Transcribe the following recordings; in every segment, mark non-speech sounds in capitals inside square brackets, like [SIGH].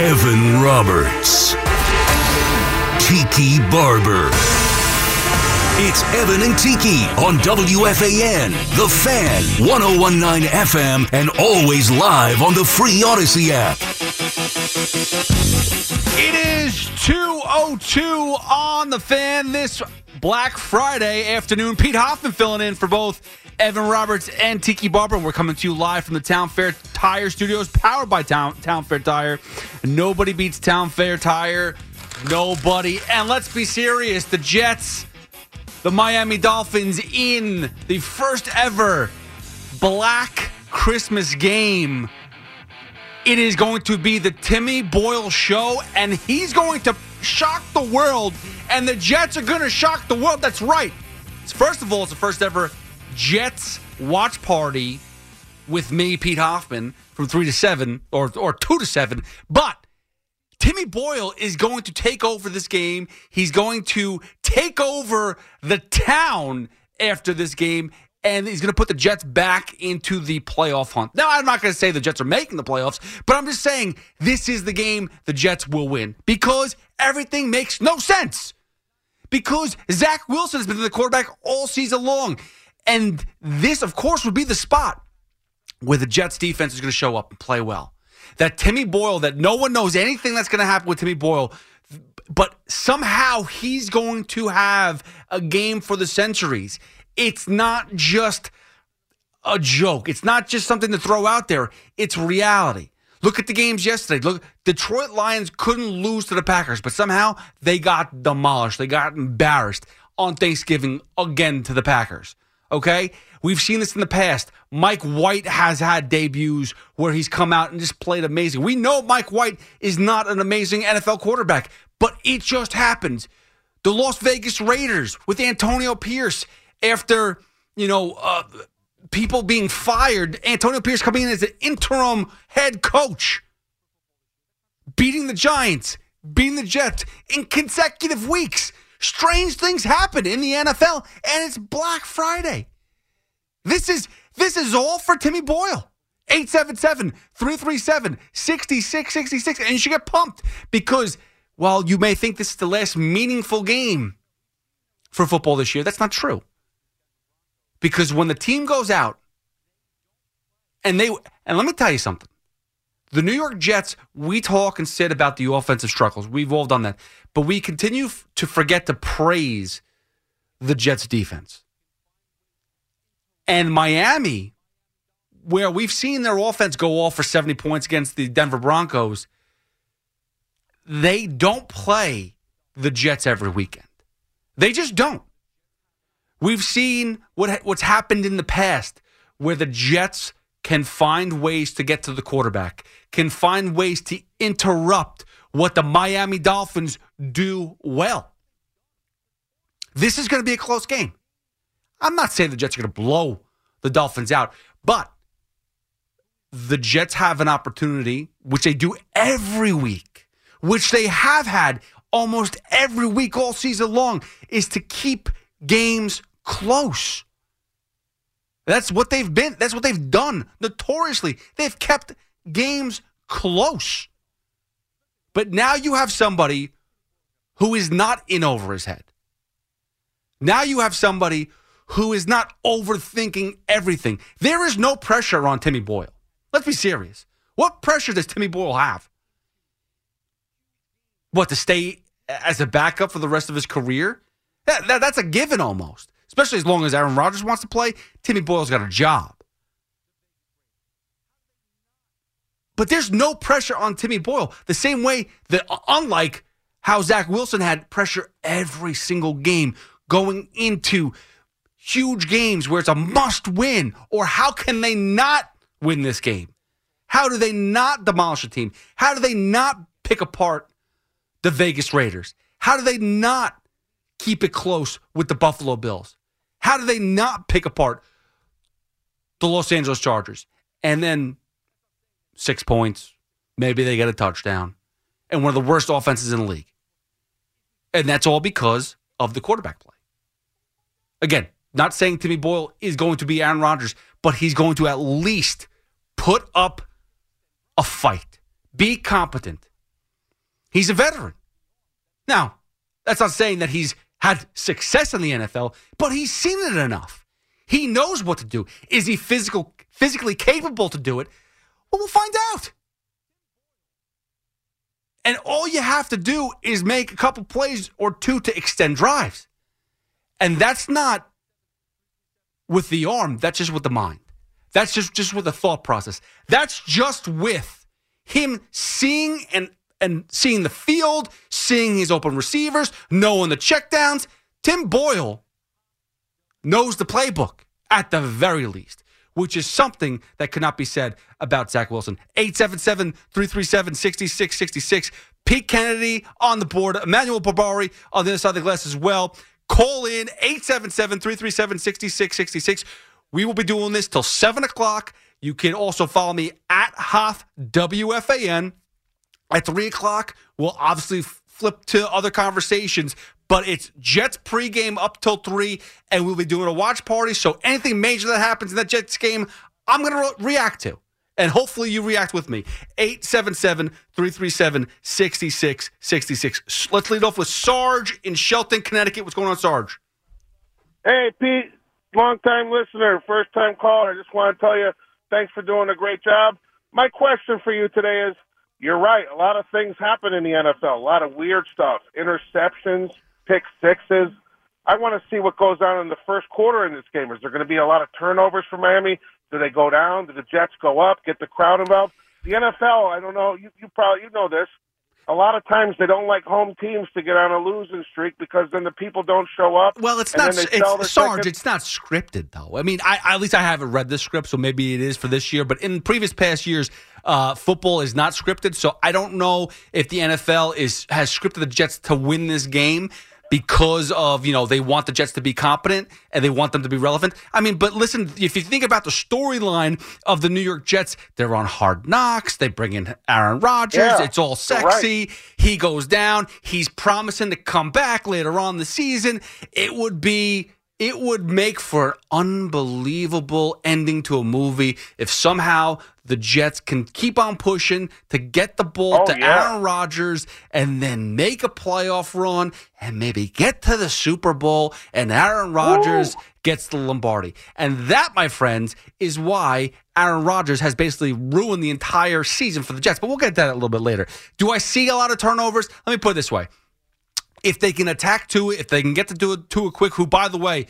Evan Roberts. Tiki Barber. It's Evan and Tiki on WFAN, The Fan, 1019 FM, and always live on the free Audacy app. It is 202 on the fan this Black Friday afternoon. Pete Hoffman filling in for both Evan Roberts and Tiki Barber. We're coming to you live from the Town Fair Tire Studios, powered by Town, Town Fair Tire. Nobody beats Town Fair Tire. Nobody. And let's be serious the Jets, the Miami Dolphins in the first ever Black Christmas game. It is going to be the Timmy Boyle show, and he's going to shock the world, and the Jets are going to shock the world. That's right. First of all, it's the first ever Jets watch party with me, Pete Hoffman, from three to seven or or two to seven. But Timmy Boyle is going to take over this game. He's going to take over the town after this game, and he's going to put the Jets back into the playoff hunt. Now, I'm not going to say the Jets are making the playoffs, but I'm just saying this is the game the Jets will win because everything makes no sense. Because Zach Wilson has been the quarterback all season long. And this, of course, would be the spot where the Jets defense is going to show up and play well. That Timmy Boyle, that no one knows anything that's going to happen with Timmy Boyle, but somehow he's going to have a game for the centuries. It's not just a joke. It's not just something to throw out there. It's reality. Look at the games yesterday. Look, Detroit Lions couldn't lose to the Packers, but somehow they got demolished. They got embarrassed on Thanksgiving again to the Packers. Okay? We've seen this in the past. Mike White has had debuts where he's come out and just played amazing. We know Mike White is not an amazing NFL quarterback, but it just happens. The Las Vegas Raiders with Antonio Pierce after, you know, uh, people being fired, Antonio Pierce coming in as an interim head coach, beating the Giants, beating the Jets in consecutive weeks. Strange things happen in the NFL, and it's Black Friday. This is this is all for Timmy Boyle. 877-337-6666. And you should get pumped because while you may think this is the last meaningful game for football this year, that's not true. Because when the team goes out and they and let me tell you something. The New York Jets, we talk and sit about the offensive struggles. We've all done that. But we continue f- to forget to praise the Jets defense. And Miami, where we've seen their offense go off for 70 points against the Denver Broncos, they don't play the Jets every weekend. They just don't. We've seen what what's happened in the past where the Jets can find ways to get to the quarterback, can find ways to interrupt what the Miami Dolphins do well. This is going to be a close game. I'm not saying the Jets are going to blow the Dolphins out, but the Jets have an opportunity, which they do every week, which they have had almost every week all season long, is to keep games close. That's what they've been. That's what they've done notoriously. They've kept games close. But now you have somebody who is not in over his head. Now you have somebody who is not overthinking everything. There is no pressure on Timmy Boyle. Let's be serious. What pressure does Timmy Boyle have? What, to stay as a backup for the rest of his career? That, that, that's a given almost, especially as long as Aaron Rodgers wants to play. Timmy Boyle's got a job. But there's no pressure on Timmy Boyle the same way that, unlike how Zach Wilson had pressure every single game going into huge games where it's a must win, or how can they not win this game? How do they not demolish a team? How do they not pick apart the Vegas Raiders? How do they not keep it close with the Buffalo Bills? How do they not pick apart the Los Angeles Chargers? And then six points. Maybe they get a touchdown. And one of the worst offenses in the league. And that's all because of the quarterback play. Again, not saying Timmy Boyle is going to be Aaron Rodgers, but he's going to at least put up a fight, be competent. He's a veteran. Now, that's not saying that he's had success in the NFL, but he's seen it enough. He knows what to do. Is he physical, physically capable to do it? Well, we'll find out. And all you have to do is make a couple plays or two to extend drives. And that's not with the arm, that's just with the mind. That's just, just with the thought process. That's just with him seeing and and seeing the field, seeing his open receivers, knowing the checkdowns. Tim Boyle knows the playbook at the very least which is something that cannot be said about Zach Wilson. 877 337 6666. Pete Kennedy on the board, Emmanuel Barbari on the other side of the glass as well. Call in 877 337 6666. We will be doing this till 7 o'clock. You can also follow me at Hoff WFAN. At 3 o'clock, we'll obviously flip to other conversations, but it's Jets pregame up till 3, and we'll be doing a watch party. So anything major that happens in that Jets game, I'm going to re- react to. And hopefully you react with me. 877 337 6666. Let's lead off with Sarge in Shelton, Connecticut. What's going on, Sarge? Hey, Pete, long time listener, first time caller. I just want to tell you thanks for doing a great job. My question for you today is you're right. A lot of things happen in the NFL. A lot of weird stuff. Interceptions, pick sixes. I want to see what goes on in the first quarter in this game. Is there going to be a lot of turnovers for Miami? Do they go down? Do the Jets go up? Get the crowd involved? The NFL, I don't know. You, you probably you know this. A lot of times they don't like home teams to get on a losing streak because then the people don't show up. Well, it's not. It's, Sarge, it's not scripted though. I mean, I, at least I haven't read this script, so maybe it is for this year. But in previous past years, uh, football is not scripted, so I don't know if the NFL is has scripted the Jets to win this game because of you know they want the Jets to be competent and they want them to be relevant. I mean, but listen, if you think about the storyline of the New York Jets, they're on Hard Knocks. They bring in Aaron Rodgers. Yeah, it's all sexy. right. He goes down. He's promising to come back later on the season. It would be. It would make for an unbelievable ending to a movie if somehow the Jets can keep on pushing to get the ball Oh, to yeah. Aaron Rodgers and then make a playoff run and maybe get to the Super Bowl and Aaron Rodgers gets the Lombardi. And that, my friends, is why Aaron Rodgers has basically ruined the entire season for the Jets. But we'll get to that a little bit later. Do I see a lot of turnovers? Let me put it this way. If they can attack Tua, if they can get to do it Tua quick, who, by the way,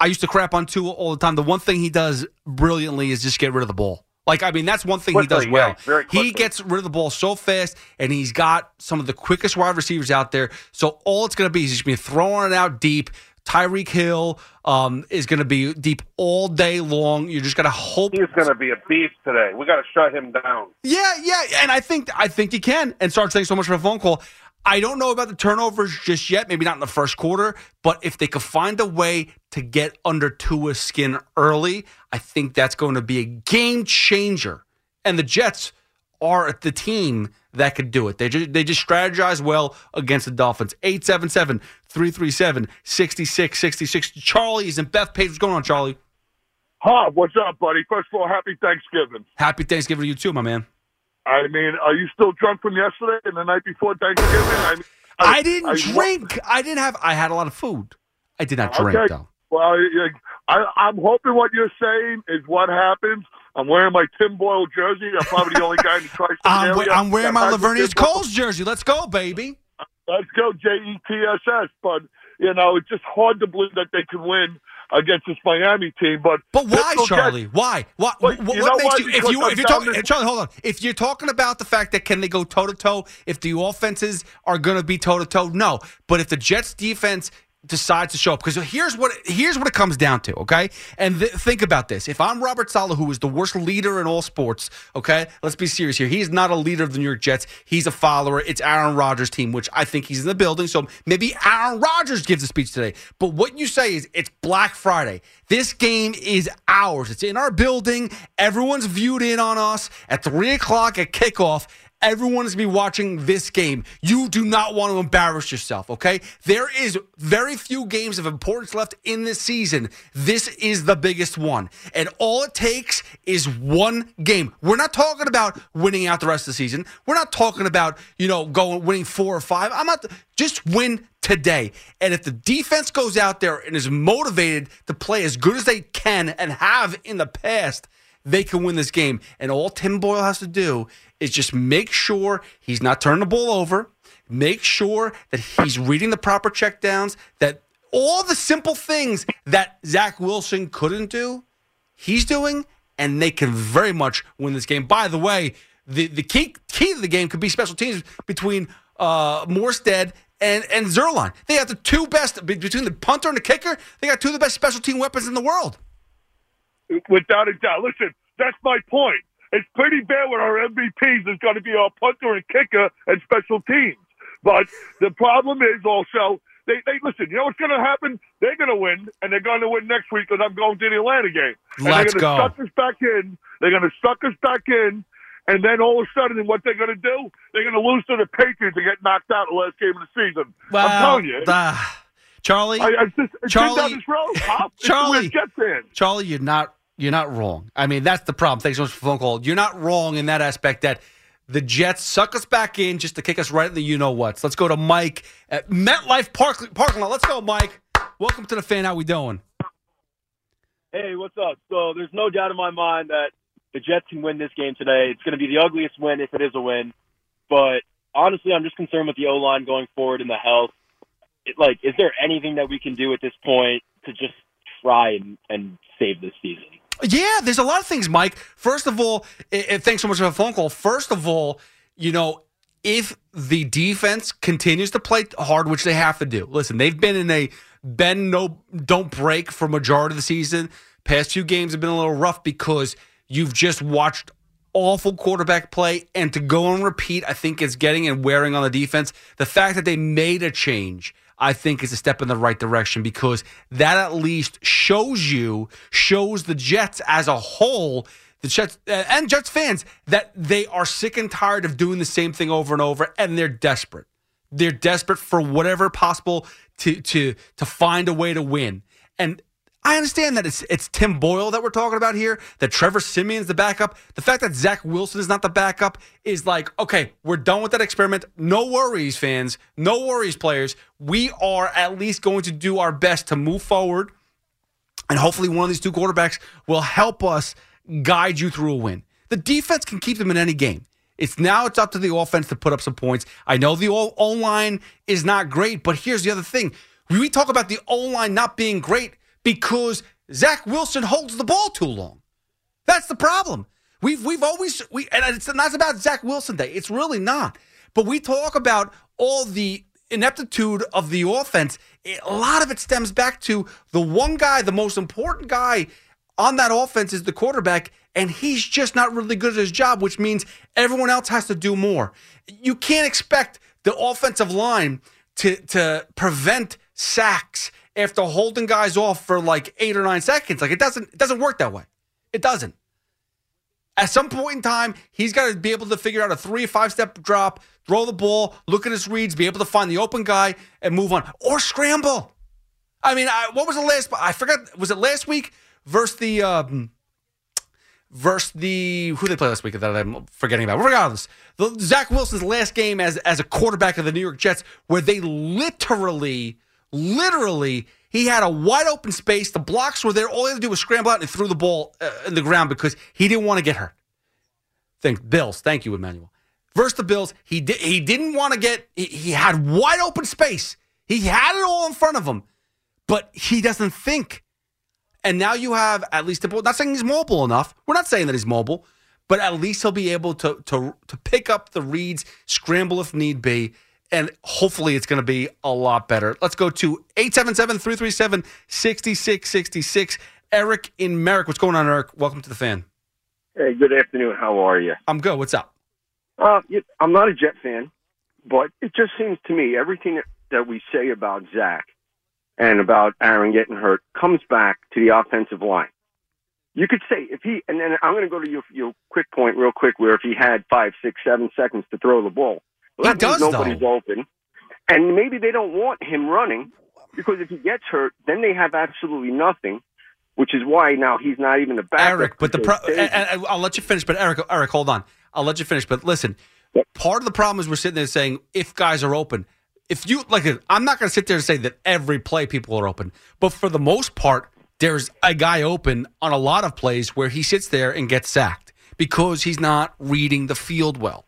I used to crap on Tua all the time. The one thing he does brilliantly is just get rid of the ball. Like, I mean, that's one thing he does well. yeah, he gets rid of the ball so fast, and he's got some of the quickest wide receivers out there. So all it's going to be is he's going to be throwing it out deep. Tyreek Hill um, is going to be deep all day long. You're just going to hope. He's going to be a beast today. We got to shut him down. Yeah, yeah, and I think I think you can. And Sarge, thanks so much for the phone call. I don't know about the turnovers just yet. Maybe not in the first quarter, but if they could find a way to get under Tua's skin early, I think that's going to be a game changer. And the Jets are the team that could do it. They just they just strategize well against the Dolphins. 877-337-6666. Charlie is in Bethpage. What's going on, Charlie? Huh, what's up, buddy? First of all, happy Thanksgiving. Happy Thanksgiving to you too, my man. I mean, are you still drunk from yesterday and the night before Thanksgiving? I, mean, I didn't I- drink. I didn't have. I had a lot of food. I did not drink Okay. though. Well, I, I'm hoping what you're saying is what happens I'm wearing my Tim Boyle jersey. I'm probably the only guy in the tri-state [LAUGHS] I'm, we- I'm wearing my Laveranues Coles jersey. Let's go, baby. Let's go J E T S S. But you know, it's just hard to believe that they can win against this Miami team. But But why, Charlie? Why? What? Well, what you what makes why? you? If you if you're talking, Charlie, hold on. If you're talking about the fact that can they go toe to toe, if the offenses are going to be toe to toe, no. But if the Jets defense decides to show up, because here's what here's what it comes down to, okay? And th- think about this: if I'm Robert Saleh, who is the worst leader in all sports, okay, let's be serious here. He's not a leader of the New York Jets. He's a follower. It's Aaron Rodgers' team, which I think he's in the building. So maybe Aaron Rodgers gives a speech today. But what you say is it's Black Friday. This game is ours. It's in our building. Everyone's viewed in on us at three o'clock at kickoff. Everyone is going to be watching this game. You do not want to embarrass yourself, okay? There is very few games of importance left in this season. This is the biggest one. And all it takes is one game. We're not talking about winning out the rest of the season. We're not talking about, you know, going winning 4 or 5. I'm not just win today. And if the defense goes out there and is motivated to play as good as they can and have in the past, they can win this game. And all Tim Boyle has to do is just make sure he's not turning the ball over, make sure that he's reading the proper checkdowns, that all the simple things that Zach Wilson couldn't do, he's doing, and they can very much win this game. By the way, the, the key key to the game could be special teams between uh, Morstead and and Zuerlein. They have the two best between the punter and the kicker. They got two of the best special team weapons in the world. Without a doubt. Listen, that's my point. It's pretty bad with our MVPs. It's going to be our punter and kicker and special teams. But the problem is also they, they listen. You know what's going to happen? They're going to win, and they're going to win next week because I'm going to the Atlanta game. And Let's they're going to suck us back in. They're going to suck us back in, and then all of a sudden, what they're going to do? They're going to lose to the Patriots and get knocked out the last game of the season. I'm telling you. Charlie, I, I just, Charlie- down this road, Pop. Charlie- the way Jets fans. Charlie, you're not you're not wrong. I mean, that's the problem. Thanks so much for the phone call. You're not wrong in that aspect that the Jets suck us back in just to kick us right in the you know what's. Let's go to Mike at MetLife Park parking lot. Let's go, Mike. Welcome to the fan. How we doing? Hey, what's up? So there's no doubt in my mind that the Jets can win this game today. It's going to be the ugliest win if it is a win. But honestly, I'm just concerned with the O line going forward and the health. It, like, is there anything that we can do at this point to just try and, and save this season? Yeah, there's a lot of things, Mike. First of all, i- i- thanks so much for the phone call. First of all, you know, if the defense continues to play hard, which they have to do, listen, they've been in a bend no don't break for majority of the season. Past few games have been a little rough because you've just watched awful quarterback play, and to go and repeat, I think is getting and wearing on the defense. The fact that they made a change. I think is a step in the right direction because that at least shows you, shows the Jets as a whole, the Jets uh, and Jets fans that they are sick and tired of doing the same thing over and over, and they're desperate. They're desperate for whatever possible to to to find a way to win. And I understand that it's it's Tim Boyle that we're talking about here, that Trevor Siemian's the backup. The fact that Zach Wilson is not the backup is like, okay, we're done with that experiment. No worries, fans. No worries, players. We are at least going to do our best to move forward. And hopefully one of these two quarterbacks will help us guide you through a win. The defense can keep them in any game. It's now it's up to the offense to put up some points. I know the O line is not great, but here's the other thing. We talk about the O line not being great because Zach Wilson holds the ball too long. That's the problem. We've we've always we and it's not about Zach Wilson Day. It's really not. But we talk about all the ineptitude of the offense. It- a lot of it stems back to the one guy, the most important guy on that offense is the quarterback, and he's just not really good at his job, which means everyone else has to do more. You can't expect the offensive line to to prevent sacks after holding guys off for like eight or nine seconds. Like it doesn't it doesn't work that way. It doesn't. At some point in time, he's got to be able to figure out a three or five step drop, throw the ball, look at his reads, be able to find the open guy and move on or scramble. I mean, I, what was the last? I forgot. Was it last week versus the um, versus the who they play last week that I'm forgetting about? Regardless, the, Zach Wilson's last game as as a quarterback of the New York Jets, where they literally, literally He had a wide open space. The blocks were there. All he had to do was scramble out and threw the ball uh, in the ground because he didn't want to get hurt. Think Bills. Thank you, Emmanuel. Versus the Bills, he did. He didn't want to get. He, he had wide open space. He had it all in front of him, but he doesn't think. And now you have at least. A, ball. not saying he's mobile enough. We're not saying that he's mobile, but at least he'll be able to to to pick up the reads, scramble if need be, and hopefully it's going to be a lot better. Let's go to 877-337-6666. Eric in Merrick. What's going on, Eric? Welcome to the fan. Hey, good afternoon. How are you? I'm good. What's up? Uh, I'm not a Jet fan, but it just seems to me everything that we say about Zach and about Aaron getting hurt comes back to the offensive line. You could say if he, and then I'm going to go to your, your quick point real quick, where if he had five, six, seven seconds to throw the ball, well, he does. Nobody's though. open, and maybe they don't want him running because if he gets hurt, then they have absolutely nothing. Which is why now he's not even the backup. Eric, but the pro- and, and I'll let you finish. But Eric, Eric, hold on. I'll let you finish. But listen, Yep. part of the problem is we're sitting there saying if guys are open. If you like, I'm not going to sit there and say that every play people are open, but for the most part, there's a guy open on a lot of plays where he sits there and gets sacked because he's not reading the field well.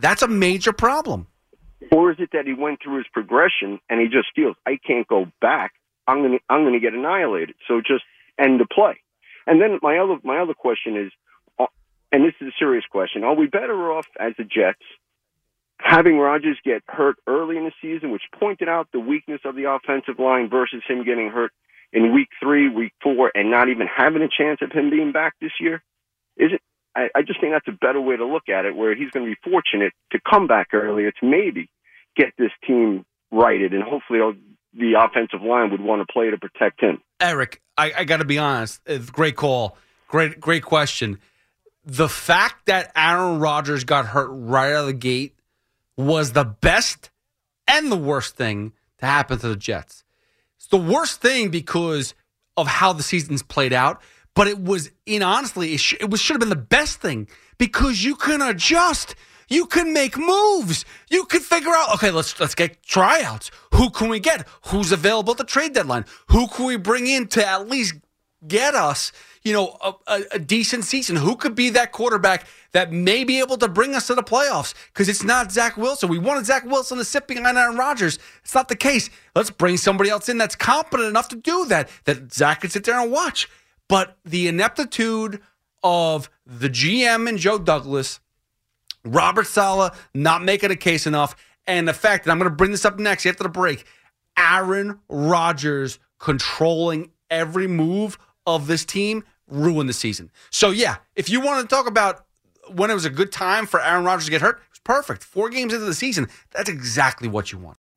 That's a major problem. or is it that he went through his progression and he just feels I can't go back? I'm gonna I'm gonna get annihilated. So just end the play. And then my other my other question is, uh, and this is a serious question: Are we better off as the Jets having Rodgers get hurt early in the season, which pointed out the weakness of the offensive line, versus him getting hurt in week three, week four, and not even having a chance of him being back this year? Is it? I, I just think that's a better way to look at it, where he's going to be fortunate to come back earlier to maybe get this team righted, and hopefully the offensive line would want to play to protect him. Eric, I, I got to be honest. Uh, great call. Great, great question. The fact that Aaron Rodgers got hurt right out of the gate was the best and the worst thing to happen to the Jets. It's the worst thing because of how the season's played out, but it was, in honestly, it, sh- it was should have been the best thing because you can adjust. You can make moves. You can figure out, okay, let's let's get tryouts. Who can we get? Who's available at the trade deadline? Who can we bring in to at least get us, you know, a, a, a decent season? Who could be that quarterback that may be able to bring us to the playoffs? Because it's not Zach Wilson. We wanted Zach Wilson to sit behind Aaron Rodgers. It's not the case. Let's bring somebody else in that's competent enough to do that, that Zach could sit there and watch. But the ineptitude of the GM and Joe Douglas, Robert Saleh not making a case enough, and the fact that I'm going to bring this up next after the break, Aaron Rodgers controlling every move of this team ruined the season. So yeah, if you want to talk about when it was a good time for Aaron Rodgers to get hurt, it was perfect. Four games into the season, that's exactly what you want.